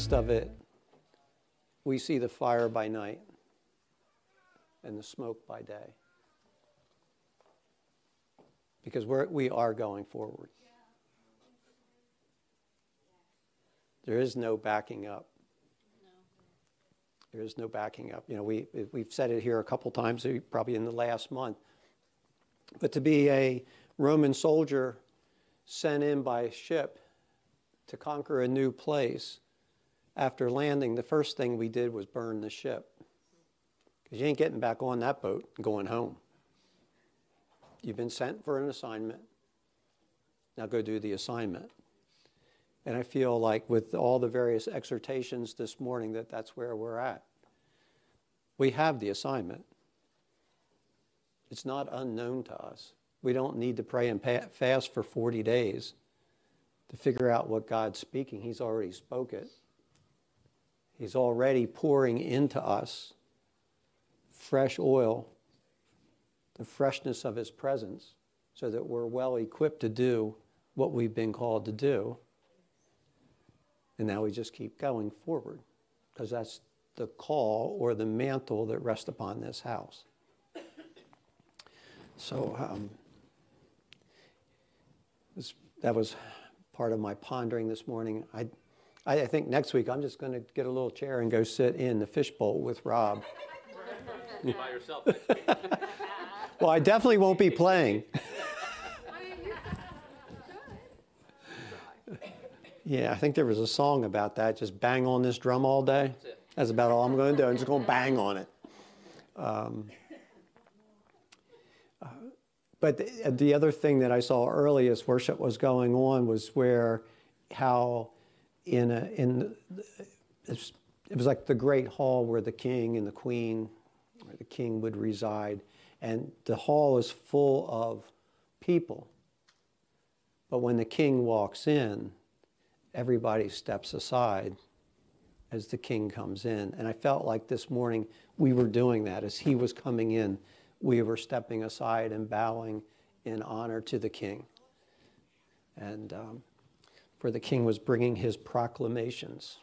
midst of it, we see the fire by night and the smoke by day. Because we're, we are going forward. There is no backing up. There is no backing up. You know, we, we've said it here a couple times, eh, probably in the last month. But to be a Roman soldier sent in by ship to conquer a new place, after landing, the first thing we did was burn the ship. Because you ain't getting back on that boat going home. You've been sent for an assignment. Now go do the assignment. And I feel like with all the various exhortations this morning that that's where we're at. We have the assignment. It's not unknown to us. We don't need to pray and fast for 40 days to figure out what God's speaking. He's already spoke it. He's already pouring into us fresh oil, the freshness of His presence, so that we're well equipped to do what we've been called to do. And now we just keep going forward because that's the call or the mantle that rests upon this house. So um, that was part of my pondering this morning. I, I think next week I'm just going to get a little chair and go sit in the fishbowl with Rob. By yourself. well, I definitely won't be playing. Yeah, I think there was a song about that. Just bang on this drum all day. That's, That's about all I'm going to do. I'm just going to bang on it. Um, uh, but the, the, other thing that I saw early as worship was going on was where how in a, in it was like the great hall where the king and the queen or the king would reside and the hall is full of people but when the king walks in everybody steps aside as the king comes in. And I felt like this morning we were doing that. As he was coming in, we were stepping aside and bowing in honor to the king. And um, for the king was bringing his proclamations.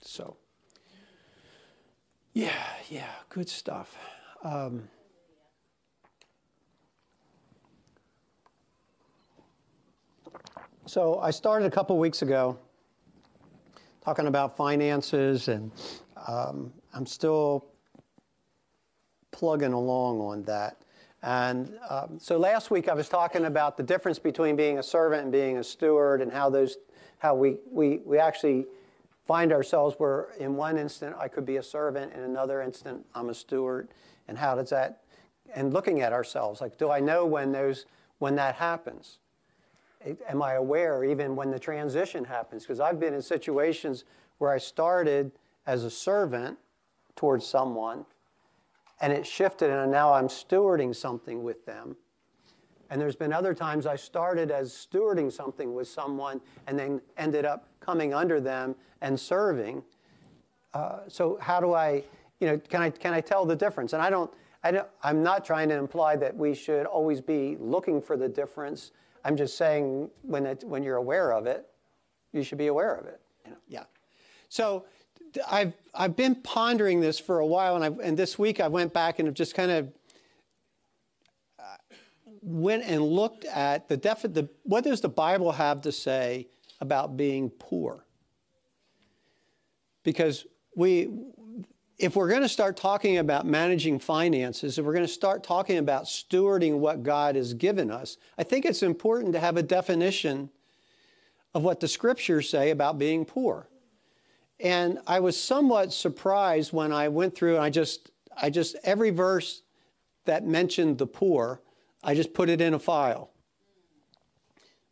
So, yeah, yeah, good stuff. Um, So I started a couple weeks ago talking about finances, and um, I'm still plugging along on that. And um, so last week I was talking about the difference between being a servant and being a steward, and how those, how we we we actually find ourselves where in one instant I could be a servant, in another instant I'm a steward, and how does that, and looking at ourselves like, do I know when those when that happens? am I aware even when the transition happens? Because I've been in situations where I started as a servant towards someone and it shifted and now I'm stewarding something with them. And there's been other times I started as stewarding something with someone and then ended up coming under them and serving. Uh, so how do I, you know, can I, can I tell the difference? And I don't, I don't, I'm not trying to imply that we should always be looking for the difference I'm just saying when, it, when you're aware of it, you should be aware of it. You know? Yeah. So I've, I've been pondering this for a while, and, i and this week I went back and have just kind of went and looked at the, defi- the what does the Bible have to say about being poor? Because we, if we're going to start talking about managing finances, if we're going to start talking about stewarding what God has given us, I think it's important to have a definition of what the scriptures say about being poor. And I was somewhat surprised when I went through and I just, I just, every verse that mentioned the poor, I just put it in a file,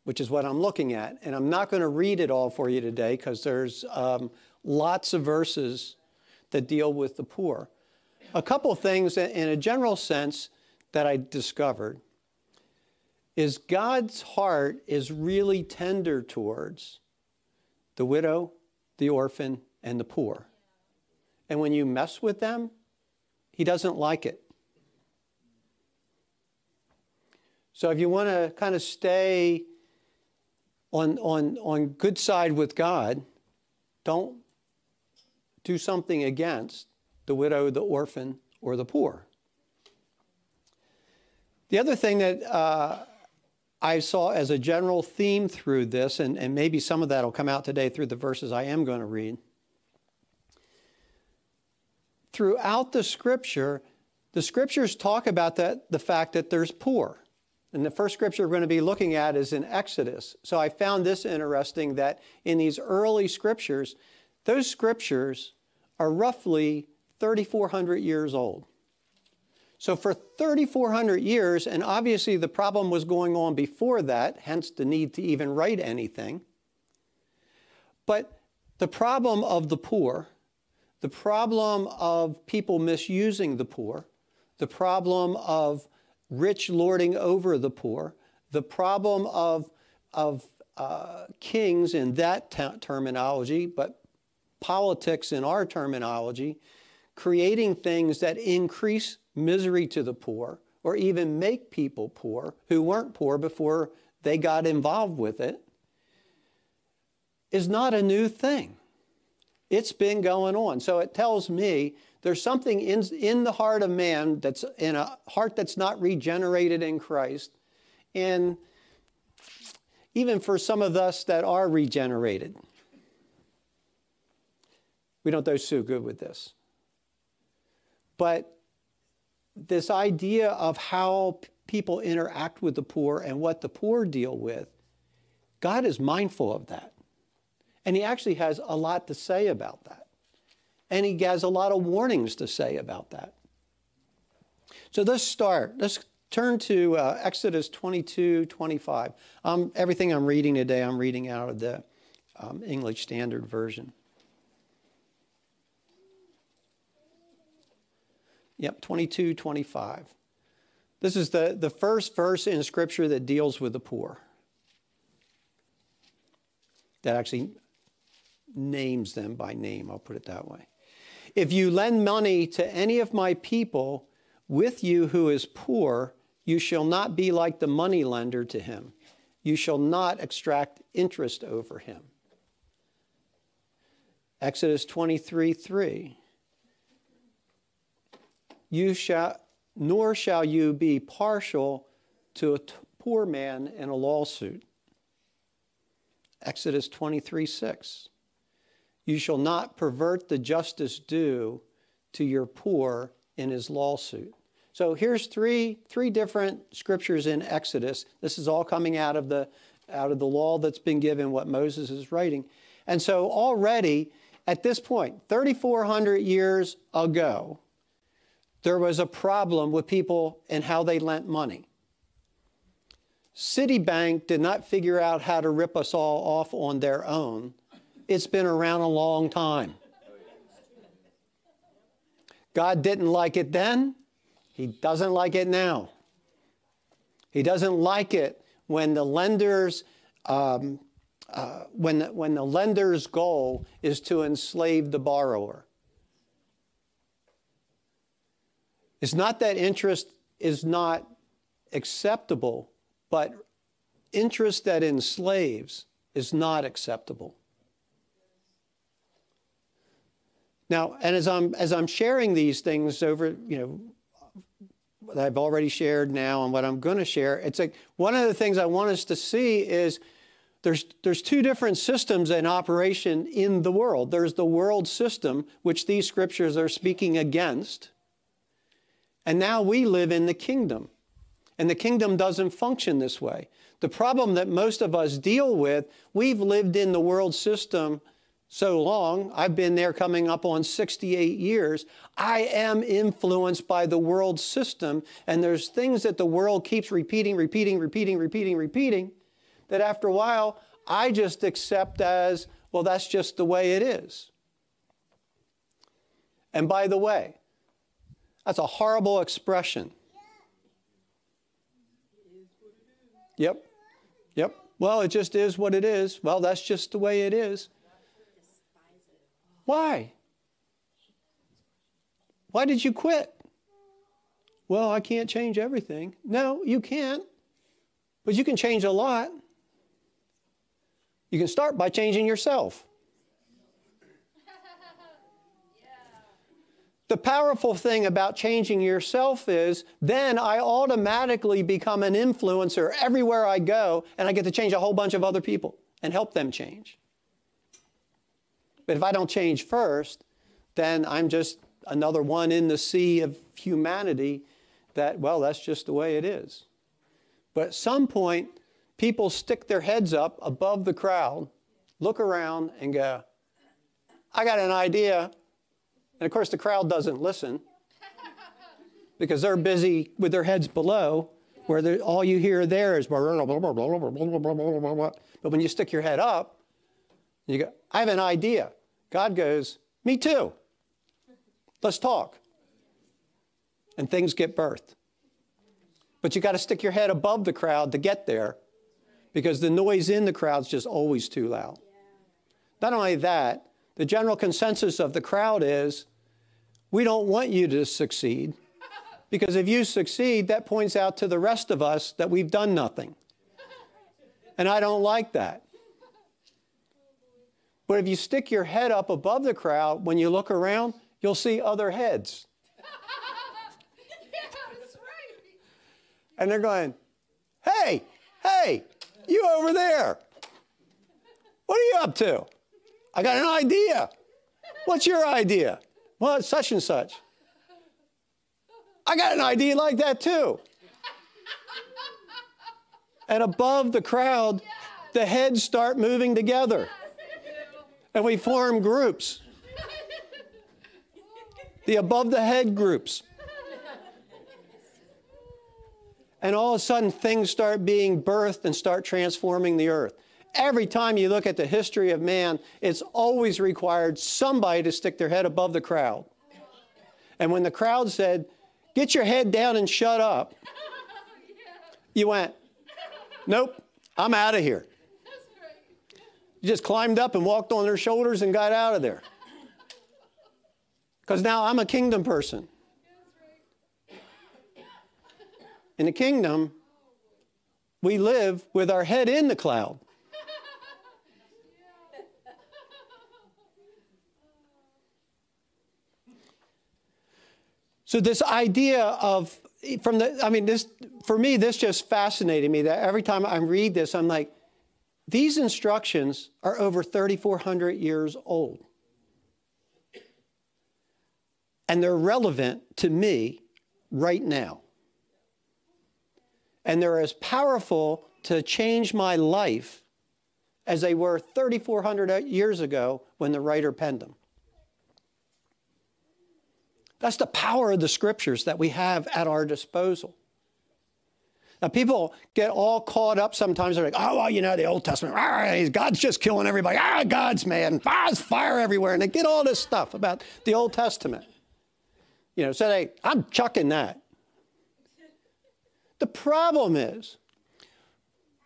which is what I'm looking at. And I'm not going to read it all for you today because there's um, lots of verses that deal with the poor. A couple things in a general sense that I discovered is God's heart is really tender towards the widow, the orphan, and the poor. And when you mess with them, he doesn't like it. So if you want to kind of stay on, on, on good side with God, don't do something against the widow, the orphan, or the poor. The other thing that uh, I saw as a general theme through this, and, and maybe some of that will come out today through the verses I am going to read. Throughout the scripture, the scriptures talk about that, the fact that there's poor. And the first scripture we're going to be looking at is in Exodus. So I found this interesting that in these early scriptures, those scriptures are roughly 3,400 years old. So for 3,400 years, and obviously the problem was going on before that, hence the need to even write anything. But the problem of the poor, the problem of people misusing the poor, the problem of rich lording over the poor, the problem of, of uh, kings in that terminology, but politics in our terminology, creating things that increase misery to the poor or even make people poor who weren't poor before they got involved with it is not a new thing. It's been going on. So it tells me there's something in, in the heart of man that's in a heart that's not regenerated in Christ. And even for some of us that are regenerated, we don't do so good with this. But this idea of how people interact with the poor and what the poor deal with, God is mindful of that. And He actually has a lot to say about that. And He has a lot of warnings to say about that. So let's start. Let's turn to uh, Exodus 22 25. Um, everything I'm reading today, I'm reading out of the um, English Standard Version. Yep, 22, 25. This is the, the first verse in Scripture that deals with the poor, that actually names them by name, I'll put it that way. If you lend money to any of my people with you who is poor, you shall not be like the money lender to him. You shall not extract interest over him. Exodus 23 3 you shall, nor shall you be partial to a poor man in a lawsuit. Exodus 23 6. You shall not pervert the justice due to your poor in his lawsuit. So here's three, three different scriptures in Exodus. This is all coming out of the out of the law that's been given, what Moses is writing. And so already at this point, 3,400 years ago, there was a problem with people and how they lent money. Citibank did not figure out how to rip us all off on their own. It's been around a long time. God didn't like it then, He doesn't like it now. He doesn't like it when the lenders um, uh, when, the, when the lender's goal is to enslave the borrower. It's not that interest is not acceptable, but interest that enslaves is not acceptable. Now, and as I'm as I'm sharing these things over, you know, what I've already shared now and what I'm going to share, it's like one of the things I want us to see is there's there's two different systems in operation in the world. There's the world system, which these scriptures are speaking against. And now we live in the kingdom. And the kingdom doesn't function this way. The problem that most of us deal with, we've lived in the world system so long. I've been there coming up on 68 years. I am influenced by the world system. And there's things that the world keeps repeating, repeating, repeating, repeating, repeating, that after a while, I just accept as, well, that's just the way it is. And by the way, that's a horrible expression. Yep. Yep. Well, it just is what it is. Well, that's just the way it is. Why? Why did you quit? Well, I can't change everything. No, you can't. But you can change a lot. You can start by changing yourself. The powerful thing about changing yourself is then I automatically become an influencer everywhere I go, and I get to change a whole bunch of other people and help them change. But if I don't change first, then I'm just another one in the sea of humanity that, well, that's just the way it is. But at some point, people stick their heads up above the crowd, look around, and go, I got an idea. And of course, the crowd doesn't listen because they're busy with their heads below, where all you hear there is. But when you stick your head up, you go, I have an idea. God goes, Me too. Let's talk. And things get birthed. But you got to stick your head above the crowd to get there because the noise in the crowd is just always too loud. Not only that, the general consensus of the crowd is we don't want you to succeed because if you succeed, that points out to the rest of us that we've done nothing. And I don't like that. But if you stick your head up above the crowd, when you look around, you'll see other heads. yeah, that's right. And they're going, hey, hey, you over there. What are you up to? I got an idea. What's your idea? Well, it's such and such. I got an idea like that too. And above the crowd, the heads start moving together. And we form groups. The above the head groups. And all of a sudden, things start being birthed and start transforming the earth. Every time you look at the history of man, it's always required somebody to stick their head above the crowd. And when the crowd said, Get your head down and shut up, you went, Nope, I'm out of here. You just climbed up and walked on their shoulders and got out of there. Because now I'm a kingdom person. In the kingdom, we live with our head in the cloud. So this idea of from the I mean this for me this just fascinated me that every time I read this I'm like these instructions are over 3400 years old. And they're relevant to me right now. And they're as powerful to change my life as they were 3,400 years ago when the writer penned them. That's the power of the scriptures that we have at our disposal. Now, people get all caught up sometimes. They're like, oh, well, you know, the Old Testament, ah, God's just killing everybody. Ah, God's man, ah, fire everywhere. And they get all this stuff about the Old Testament. You know, so they, I'm chucking that. The problem is,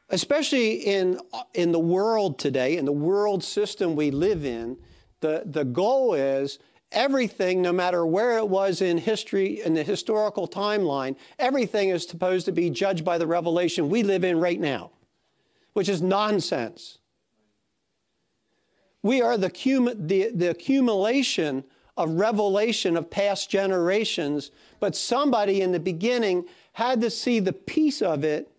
especially in, in the world today, in the world system we live in, the, the goal is everything, no matter where it was in history, in the historical timeline, everything is supposed to be judged by the revelation we live in right now, which is nonsense. We are the, cum- the, the accumulation of revelation of past generations, but somebody in the beginning had to see the piece of it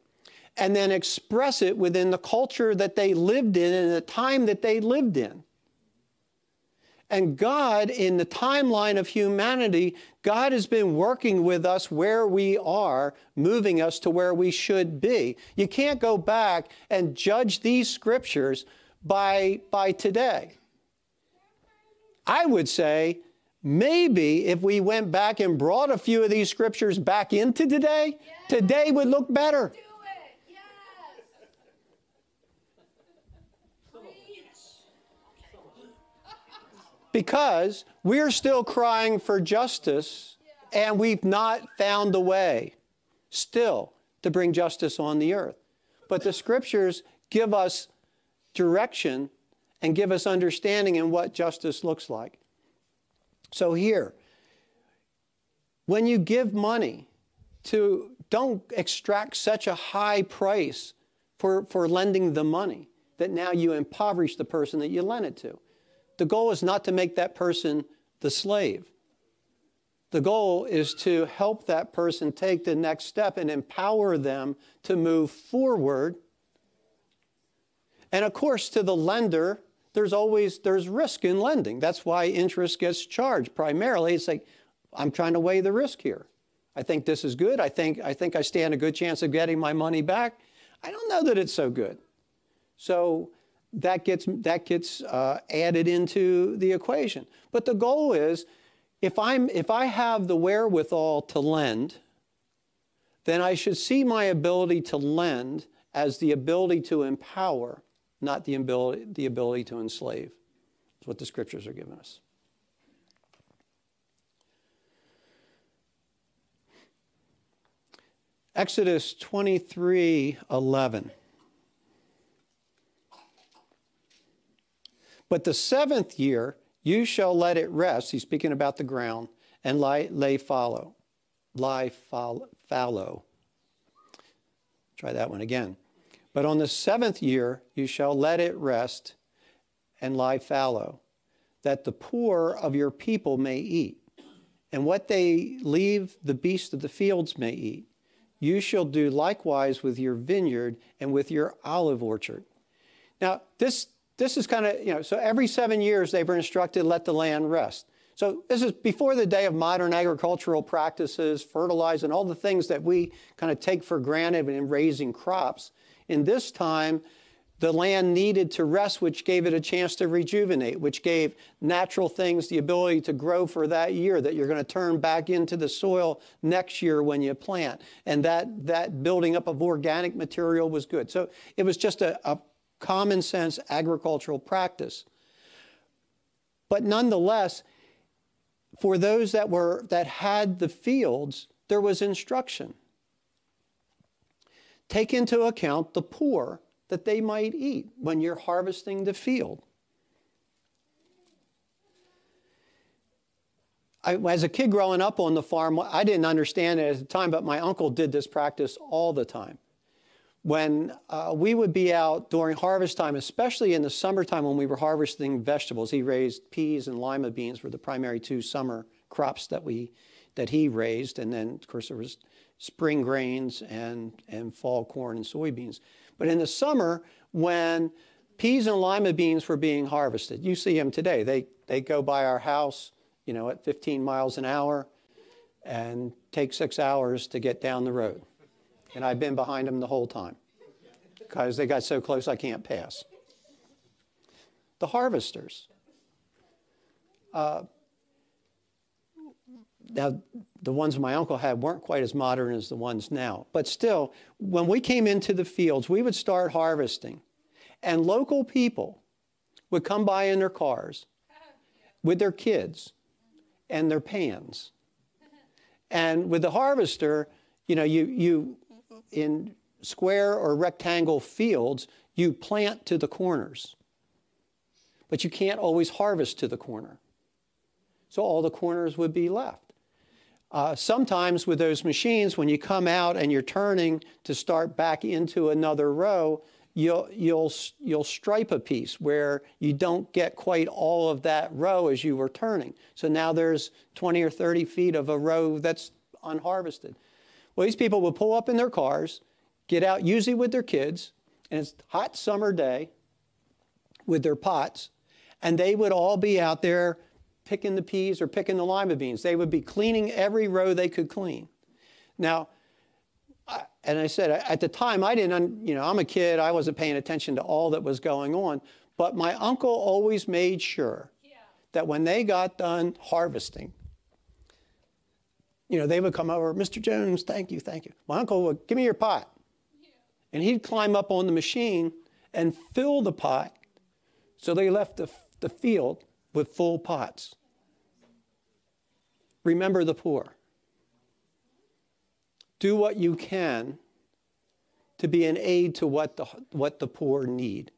and then express it within the culture that they lived in and the time that they lived in. And God, in the timeline of humanity, God has been working with us where we are, moving us to where we should be. You can't go back and judge these scriptures by, by today. I would say maybe if we went back and brought a few of these scriptures back into today, today would look better. Because we're still crying for justice and we've not found the way still to bring justice on the earth. But the scriptures give us direction and give us understanding in what justice looks like. So here, when you give money to, don't extract such a high price for, for lending the money that now you impoverish the person that you lent it to. The goal is not to make that person the slave. The goal is to help that person take the next step and empower them to move forward. And of course, to the lender, there's always there's risk in lending. That's why interest gets charged primarily. It's like I'm trying to weigh the risk here. I think this is good. I think I think I stand a good chance of getting my money back. I don't know that it's so good. So that gets that gets uh, added into the equation. But the goal is if, I'm, if I have the wherewithal to lend, then I should see my ability to lend as the ability to empower, not the ability, the ability to enslave. That's what the scriptures are giving us. Exodus 23 11. But the seventh year, you shall let it rest. He's speaking about the ground and lie, lay fallow. Lie fallow. fallow. Try that one again. But on the seventh year you shall let it rest and lie fallow, that the poor of your people may eat, and what they leave the beasts of the fields may eat. You shall do likewise with your vineyard and with your olive orchard. Now, this this is kind of, you know, so every seven years they were instructed let the land rest. So this is before the day of modern agricultural practices, fertilize, and all the things that we kind of take for granted in raising crops. In this time, the land needed to rest, which gave it a chance to rejuvenate, which gave natural things the ability to grow for that year that you're going to turn back into the soil next year when you plant. And that, that building up of organic material was good. So it was just a, a common sense agricultural practice. But nonetheless, for those that were that had the fields, there was instruction. Take into account the poor that they might eat when you're harvesting the field. I, as a kid growing up on the farm, I didn't understand it at the time, but my uncle did this practice all the time when uh, we would be out during harvest time, especially in the summertime when we were harvesting vegetables, he raised peas and lima beans were the primary two summer crops that we that he raised, and then of course there was spring grains and and fall corn and soybeans. But in the summer, when peas and lima beans were being harvested, you see them today. They they go by our house, you know, at 15 miles an hour, and take six hours to get down the road and I've been behind them the whole time because they got so close I can't pass. The harvesters. Uh, now, the ones my uncle had weren't quite as modern as the ones now. But still, when we came into the fields, we would start harvesting. And local people would come by in their cars with their kids and their pans. And with the harvester, you know, you, you in square or rectangle fields, you plant to the corners. But you can't always harvest to the corner. So all the corners would be left. Uh, sometimes with those machines, when you come out and you're turning to start back into another row, you'll, you'll, you'll stripe a piece where you don't get quite all of that row as you were turning. So now there's 20 or 30 feet of a row that's unharvested. Well, these people would pull up in their cars, get out usually with their kids, and it's a hot summer day with their pots, and they would all be out there picking the peas or picking the lima beans. They would be cleaning every row they could clean. Now, and I said at the time I didn't, you know, I'm a kid. I wasn't paying attention to all that was going on. But my uncle always made sure yeah. that when they got done harvesting, you know, they would come over, Mr. Jones, thank you, thank you. My uncle would, give me your pot. And he'd climb up on the machine and fill the pot. So they left the, the field with full pots. Remember the poor. Do what you can to be an aid to what the, what the poor need.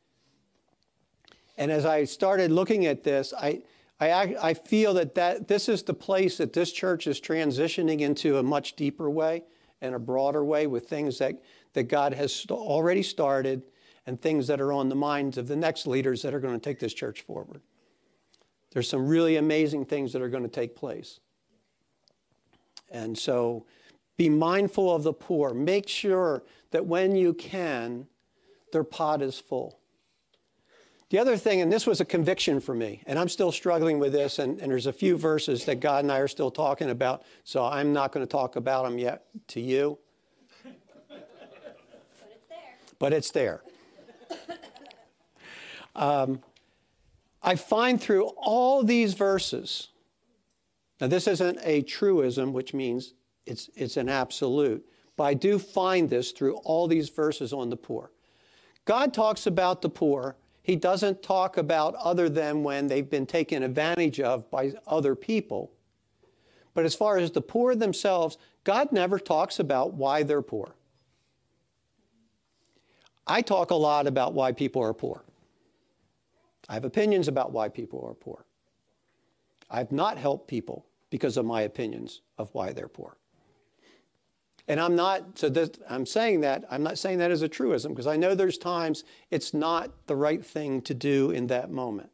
And as I started looking at this, I, I, I feel that, that this is the place that this church is transitioning into a much deeper way and a broader way with things that, that God has already started and things that are on the minds of the next leaders that are going to take this church forward. There's some really amazing things that are going to take place. And so be mindful of the poor. Make sure that when you can, their pot is full. The other thing, and this was a conviction for me, and I'm still struggling with this, and, and there's a few verses that God and I are still talking about, so I'm not going to talk about them yet to you. But it's there. But it's there. um, I find through all these verses, now this isn't a truism, which means it's, it's an absolute, but I do find this through all these verses on the poor. God talks about the poor he doesn't talk about other than when they've been taken advantage of by other people. But as far as the poor themselves, God never talks about why they're poor. I talk a lot about why people are poor. I have opinions about why people are poor. I've not helped people because of my opinions of why they're poor. And I'm not, so this, I'm saying that, I'm not saying that as a truism because I know there's times it's not the right thing to do in that moment.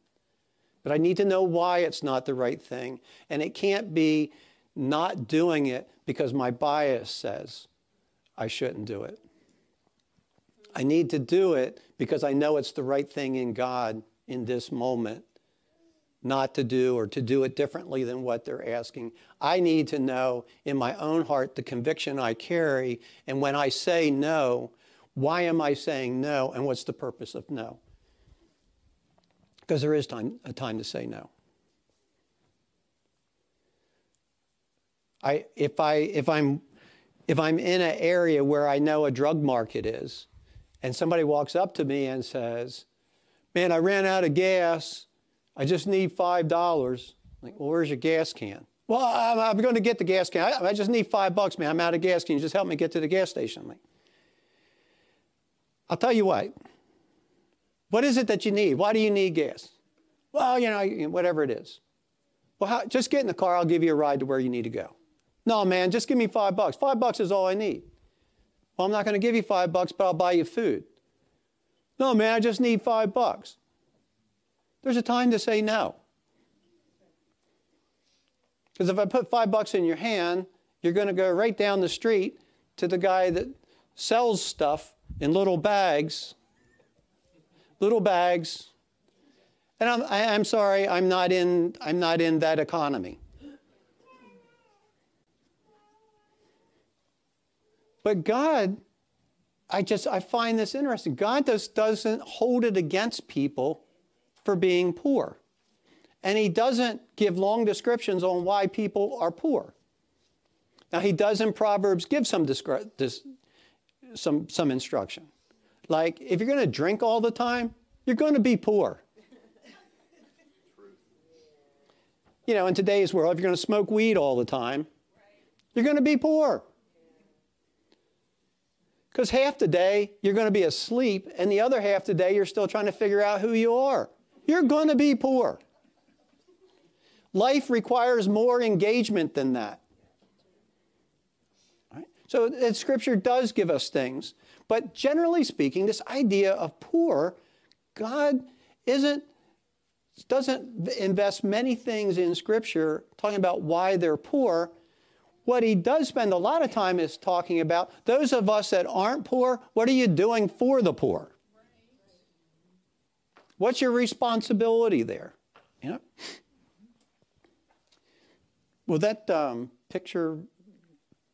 But I need to know why it's not the right thing. And it can't be not doing it because my bias says I shouldn't do it. I need to do it because I know it's the right thing in God in this moment not to do or to do it differently than what they're asking. I need to know in my own heart the conviction I carry. And when I say no, why am I saying no? And what's the purpose of no? Because there is time, a time to say no. I, if, I, if, I'm, if I'm in an area where I know a drug market is, and somebody walks up to me and says, Man, I ran out of gas I just need $5. Like, well, where's your gas can? Well, I'm, I'm going to get the gas can. I, I, just need five bucks, man. I'm out of gas. Can you just help me get to the gas station? like, I'll tell you what. What is it that you need? Why do you need gas? Well, you know, whatever it is. Well, how, just get in the car. I'll give you a ride to where you need to go. No, man, just give me five bucks. Five bucks is all I need. Well, I'm not going to give you five bucks, but I'll buy you food. No, man, I just need five bucks. There's a time to say no. Because if I put five bucks in your hand, you're going to go right down the street to the guy that sells stuff in little bags, little bags. And I'm, I, am i am sorry, I'm not in, I'm not in that economy. But God, I just, I find this interesting. God just doesn't hold it against people for being poor. And he doesn't give long descriptions on why people are poor. Now, he does in Proverbs give some, some, some instruction. Like, if you're going to drink all the time, you're going to be poor. You know, in today's world, if you're going to smoke weed all the time, you're going to be poor. Because half the day you're going to be asleep, and the other half the day you're still trying to figure out who you are. You're going to be poor. Life requires more engagement than that. So Scripture does give us things, but generally speaking, this idea of poor, God isn't doesn't invest many things in Scripture talking about why they're poor. What he does spend a lot of time is talking about those of us that aren't poor, what are you doing for the poor? What's your responsibility there? You know? Will that um, picture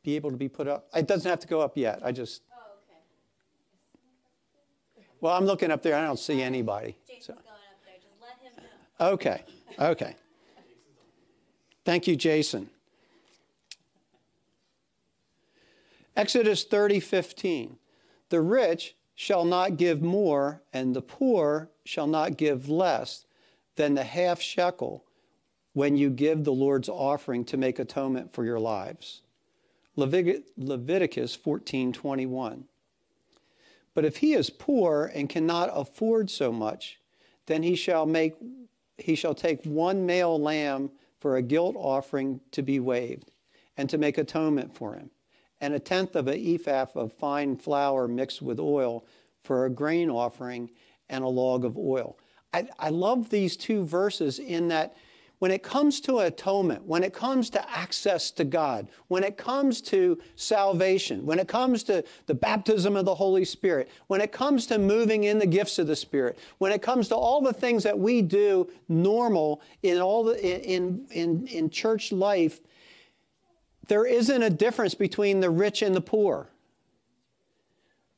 be able to be put up? It doesn't have to go up yet. I just. Oh, okay. Well, I'm looking up there. I don't see anybody. Jason's so. going up there. Just let him know. Okay. Okay. Thank you, Jason. Exodus 30, 15. The rich shall not give more, and the poor shall not give less than the half shekel when you give the Lord's offering to make atonement for your lives. Leviticus 14:21. But if he is poor and cannot afford so much, then he shall make he shall take one male lamb for a guilt offering to be waved and to make atonement for him and a tenth of an ephah of fine flour mixed with oil for a grain offering and a log of oil. I, I love these two verses in that when it comes to atonement, when it comes to access to God, when it comes to salvation, when it comes to the baptism of the Holy Spirit, when it comes to moving in the gifts of the Spirit, when it comes to all the things that we do normal in all the in in in church life, there isn't a difference between the rich and the poor.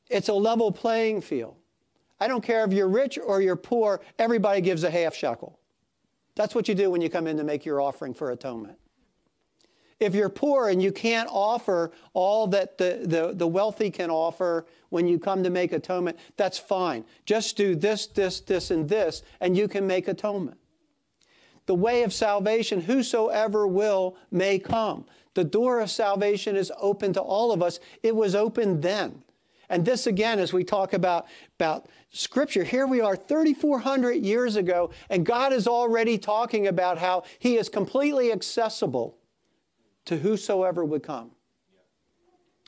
It's a level playing field. I don't care if you're rich or you're poor, everybody gives a half shekel. That's what you do when you come in to make your offering for atonement. If you're poor and you can't offer all that the, the, the wealthy can offer when you come to make atonement, that's fine. Just do this, this, this, and this, and you can make atonement. The way of salvation, whosoever will may come. The door of salvation is open to all of us. It was open then. And this again, as we talk about, about Scripture, here we are 3,400 years ago, and God is already talking about how He is completely accessible to whosoever would come.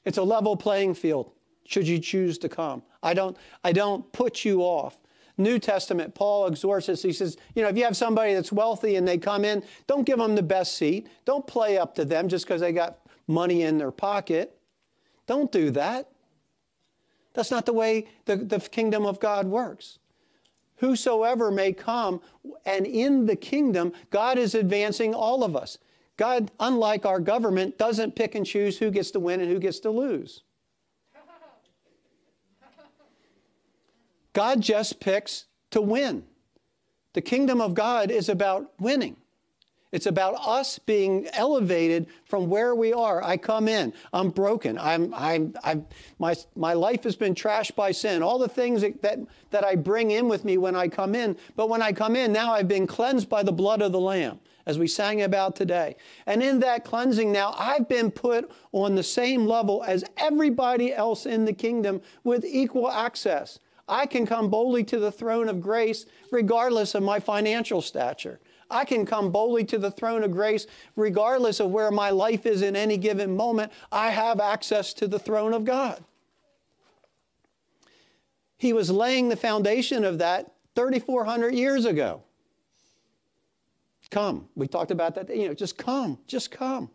It's a level playing field, should you choose to come. I don't, I don't put you off. New Testament, Paul exhorts us. He says, you know, if you have somebody that's wealthy and they come in, don't give them the best seat. Don't play up to them just because they got money in their pocket. Don't do that. That's not the way the, the kingdom of God works. Whosoever may come, and in the kingdom, God is advancing all of us. God, unlike our government, doesn't pick and choose who gets to win and who gets to lose. God just picks to win. The kingdom of God is about winning. It's about us being elevated from where we are. I come in, I'm broken. I'm, I'm, I'm, my, my life has been trashed by sin. All the things that, that, that I bring in with me when I come in. But when I come in, now I've been cleansed by the blood of the Lamb, as we sang about today. And in that cleansing now, I've been put on the same level as everybody else in the kingdom with equal access. I can come boldly to the throne of grace regardless of my financial stature. I can come boldly to the throne of grace regardless of where my life is in any given moment. I have access to the throne of God. He was laying the foundation of that 3,400 years ago. Come. We talked about that. You know, just come. Just come.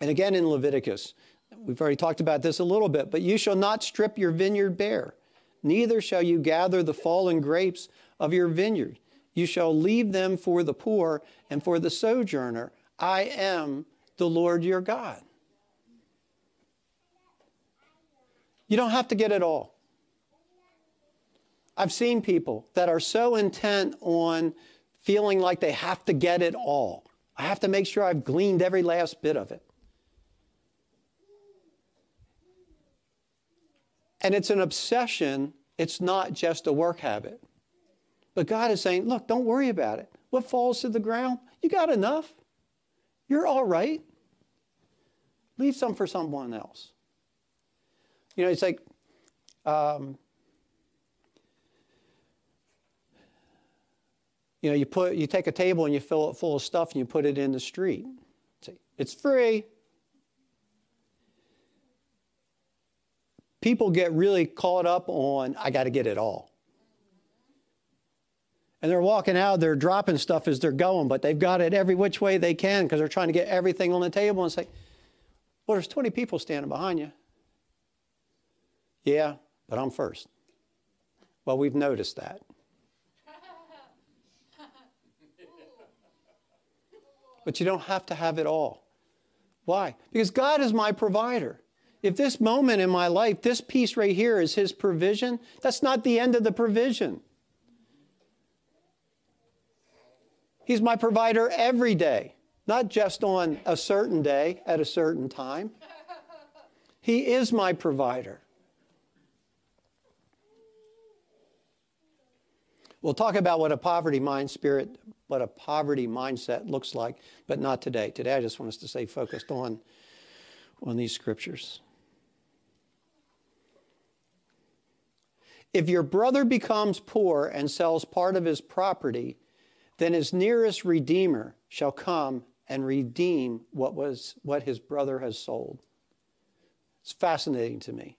And again in Leviticus, we've already talked about this a little bit, but you shall not strip your vineyard bare neither shall you gather the fallen grapes of your vineyard. You shall leave them for the poor and for the sojourner. I am the Lord your God. You don't have to get it all. I've seen people that are so intent on feeling like they have to get it all. I have to make sure I've gleaned every last bit of it. And it's an obsession, it's not just a work habit. But God is saying, look, don't worry about it. What falls to the ground, you got enough. You're all right. Leave some for someone else. You know, it's like, um, you know, you put you take a table and you fill it full of stuff and you put it in the street. It's free. People get really caught up on, I got to get it all. And they're walking out, they're dropping stuff as they're going, but they've got it every which way they can because they're trying to get everything on the table and say, Well, there's 20 people standing behind you. Yeah, but I'm first. Well, we've noticed that. but you don't have to have it all. Why? Because God is my provider. If this moment in my life, this piece right here is His provision, that's not the end of the provision. He's my provider every day, not just on a certain day at a certain time. He is my provider. We'll talk about what a poverty mind spirit, what a poverty mindset looks like, but not today. Today I just want us to stay focused on, on these scriptures. If your brother becomes poor and sells part of his property, then his nearest redeemer shall come and redeem what was what his brother has sold. It's fascinating to me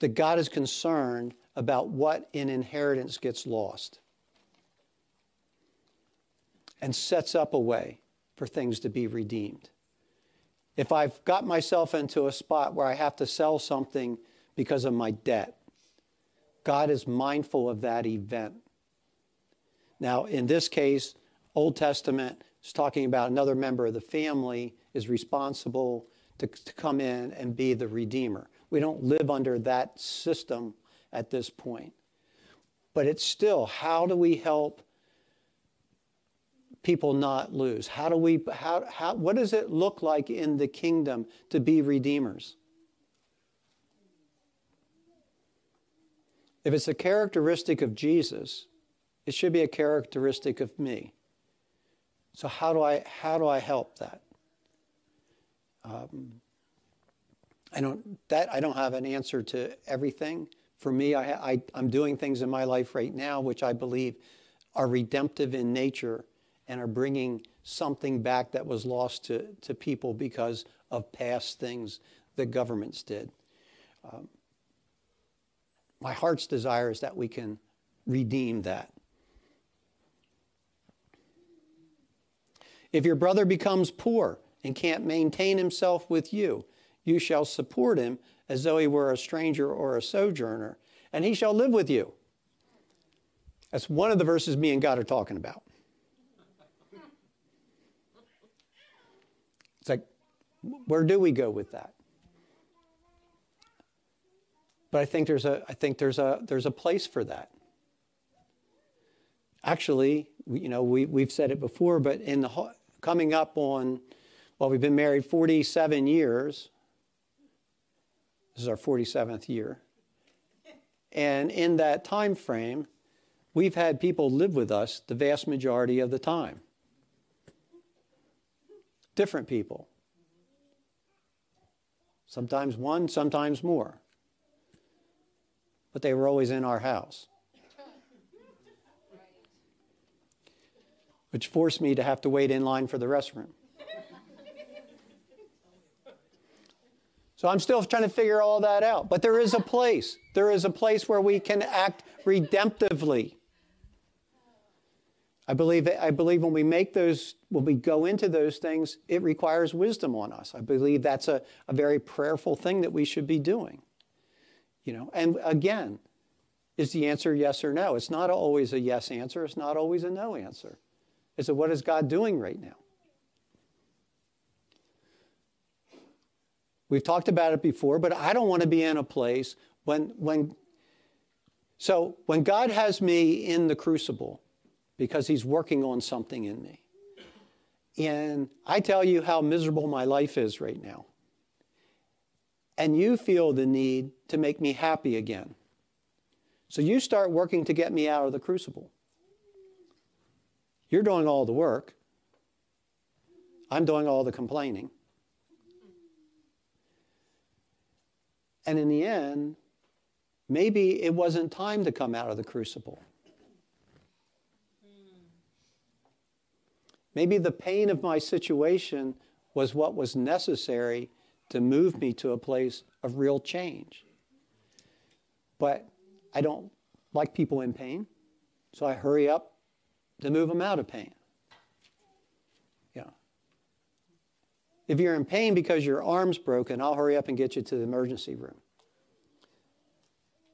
that God is concerned about what in inheritance gets lost and sets up a way for things to be redeemed. If I've got myself into a spot where I have to sell something because of my debt, God is mindful of that event. Now, in this case, Old Testament is talking about another member of the family is responsible to, to come in and be the redeemer. We don't live under that system at this point. But it's still, how do we help people not lose? How do we, how, how, what does it look like in the kingdom to be redeemers? If it's a characteristic of Jesus, it should be a characteristic of me. So how do I how do I help that? Um, I don't that I don't have an answer to everything. For me, I, I I'm doing things in my life right now which I believe are redemptive in nature and are bringing something back that was lost to, to people because of past things that governments did. Um, my heart's desire is that we can redeem that. If your brother becomes poor and can't maintain himself with you, you shall support him as though he were a stranger or a sojourner, and he shall live with you. That's one of the verses me and God are talking about. It's like, where do we go with that? But I think there's a, I think there's a, there's a place for that. Actually, you know, we, we've said it before, but in the coming up on, well, we've been married 47 years. This is our 47th year. And in that time frame, we've had people live with us the vast majority of the time. Different people. Sometimes one, sometimes more. But they were always in our house. which forced me to have to wait in line for the restroom. So I'm still trying to figure all that out. But there is a place. There is a place where we can act redemptively. I believe, I believe when we make those, when we go into those things, it requires wisdom on us. I believe that's a, a very prayerful thing that we should be doing. You know, and again, is the answer yes or no? It's not always a yes answer, it's not always a no answer. I said, What is God doing right now? We've talked about it before, but I don't want to be in a place when, when, so when God has me in the crucible because he's working on something in me, and I tell you how miserable my life is right now, and you feel the need to make me happy again. So you start working to get me out of the crucible. You're doing all the work. I'm doing all the complaining. And in the end, maybe it wasn't time to come out of the crucible. Maybe the pain of my situation was what was necessary to move me to a place of real change. But I don't like people in pain, so I hurry up to move them out of pain. Yeah. If you're in pain because your arm's broken, I'll hurry up and get you to the emergency room.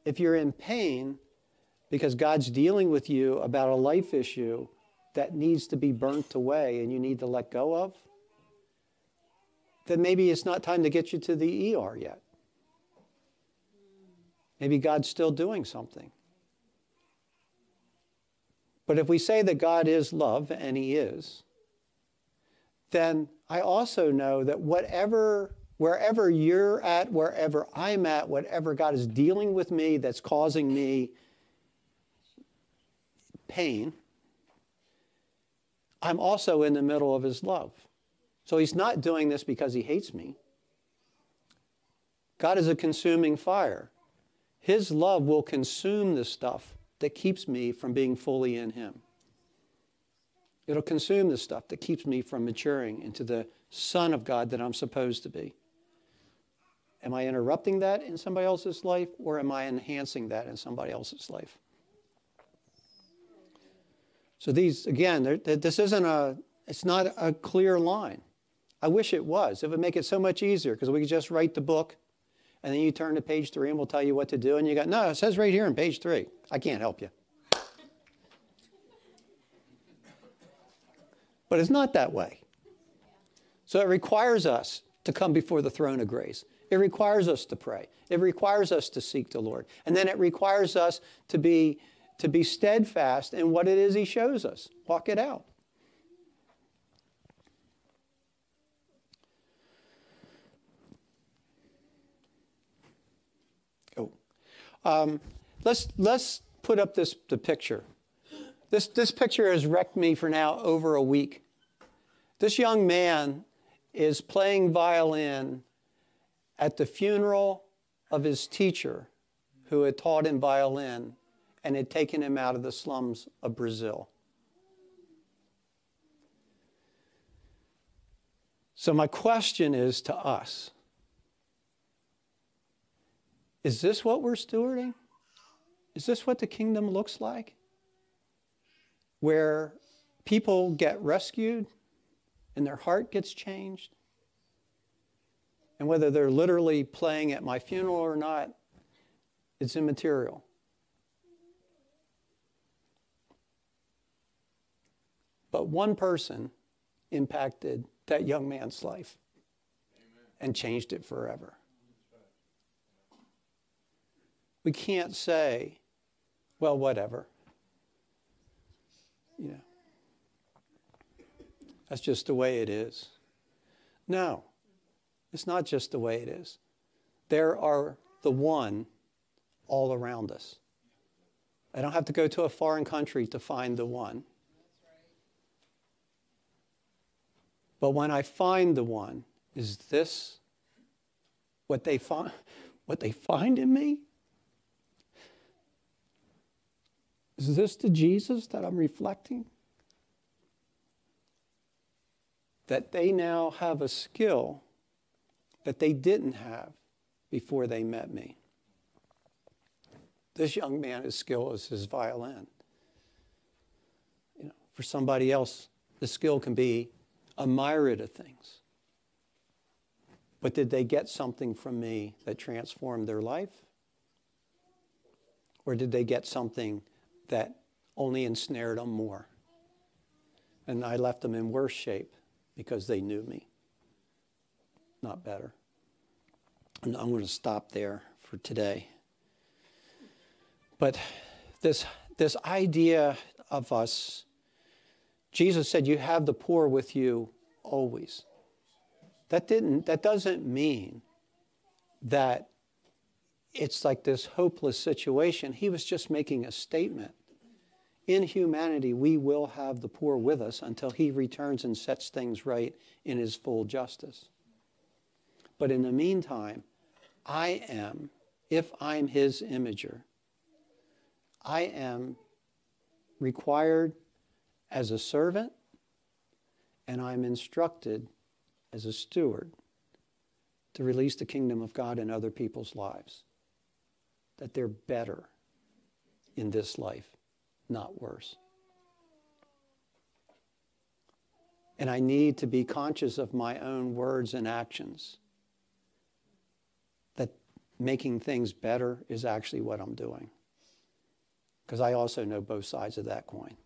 If you're in pain because God's dealing with you about a life issue that needs to be burnt away and you need to let go of, then maybe it's not time to get you to the ER yet. Maybe God's still doing something. But if we say that God is love, and He is, then I also know that whatever, wherever you're at, wherever I'm at, whatever God is dealing with me that's causing me pain, I'm also in the middle of His love. So He's not doing this because He hates me. God is a consuming fire. His love will consume the stuff that keeps me from being fully in Him. It'll consume the stuff that keeps me from maturing into the Son of God that I'm supposed to be. Am I interrupting that in somebody else's life or am I enhancing that in somebody else's life? So these, again, this isn't a, it's not a clear line. I wish it was. It would make it so much easier because we could just write the book and then you turn to page three and we'll tell you what to do. And you got, no, it says right here in page three. I can't help you. But it's not that way. So it requires us to come before the throne of grace. It requires us to pray. It requires us to seek the Lord. And then it requires us to be, to be steadfast in what it is He shows us. Walk it out. Oh. Um, let's, let's put up this the picture. This, this picture has wrecked me for now over a week. This young man is playing violin at the funeral of his teacher who had taught him violin and had taken him out of the slums of Brazil. So, my question is to us Is this what we're stewarding? Is this what the kingdom looks like? Where people get rescued and their heart gets changed? And whether they're literally playing at my funeral or not, it's immaterial. But one person impacted that young man's life Amen. and changed it forever. We can't say, well, whatever. You know, that's just the way it is. No. It's not just the way it is. There are the one all around us. I don't have to go to a foreign country to find the one. But when I find the one, is this what they find what they find in me? Is this the Jesus that I'm reflecting? That they now have a skill that they didn't have before they met me. This young man, his skill is his violin. You know, for somebody else, the skill can be a myriad of things. But did they get something from me that transformed their life? Or did they get something that only ensnared them more? And I left them in worse shape because they knew me not better. And I'm going to stop there for today. But this, this idea of us, Jesus said, You have the poor with you always. That, didn't, that doesn't mean that it's like this hopeless situation. He was just making a statement. In humanity, we will have the poor with us until he returns and sets things right in his full justice. But in the meantime, I am, if I'm his imager, I am required as a servant and I'm instructed as a steward to release the kingdom of God in other people's lives. That they're better in this life, not worse. And I need to be conscious of my own words and actions That making things better is actually what I'm doing. Because I also know both sides of that coin.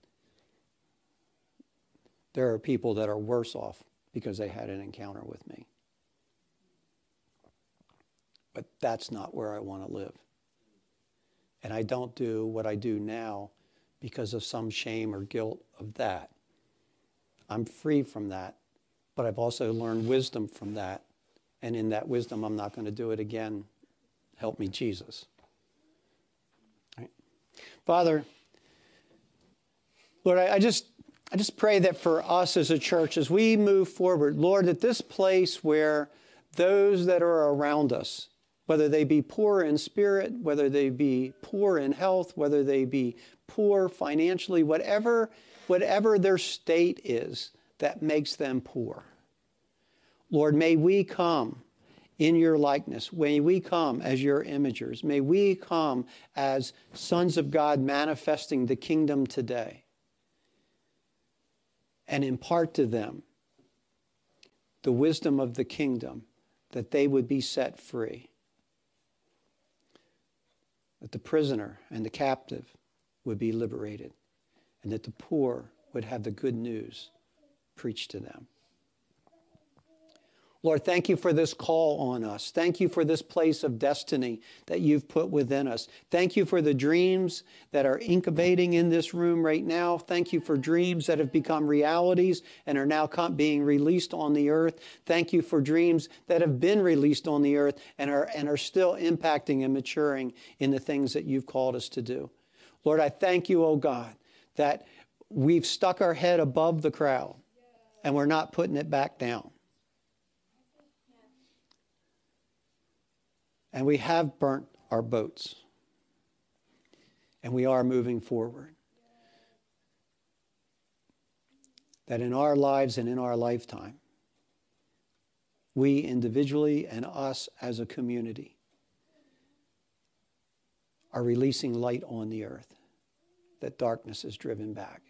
There are people that are worse off because they had an encounter with me. But that's not where I want to live. And I don't do what I do now because of some shame or guilt of that. I'm free from that, but I've also learned wisdom from that. And in that wisdom, I'm not going to do it again Help me, Jesus. Right. Father, Lord, I, I just I just pray that for us as a church, as we move forward, Lord, that this place where those that are around us, whether they be poor in spirit, whether they be poor in health, whether they be poor financially, whatever, whatever their state is that makes them poor. Lord, may we come in your likeness. May we come as your imagers. May we come as sons of God manifesting the kingdom today and impart to them the wisdom of the kingdom that they would be set free. That the prisoner and the captive would be liberated, and that the poor would have the good news preached to them. Lord, thank you for this call on us. Thank you for this place of destiny that you've put within us. Thank you for the dreams that are incubating in this room right now. Thank you for dreams that have become realities and are now being released on the earth. Thank you for dreams that have been released on the earth and are, and are still impacting and maturing in the things that you've called us to do. Lord, I thank you, oh God, that we've stuck our head above the crowd and we're not putting it back down. And we have burnt our boats. And we are moving forward. That in our lives and in our lifetime, we individually and us as a community are releasing light on the earth, that darkness is driven back.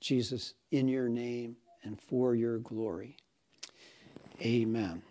Jesus, in your name and for your glory. Amen.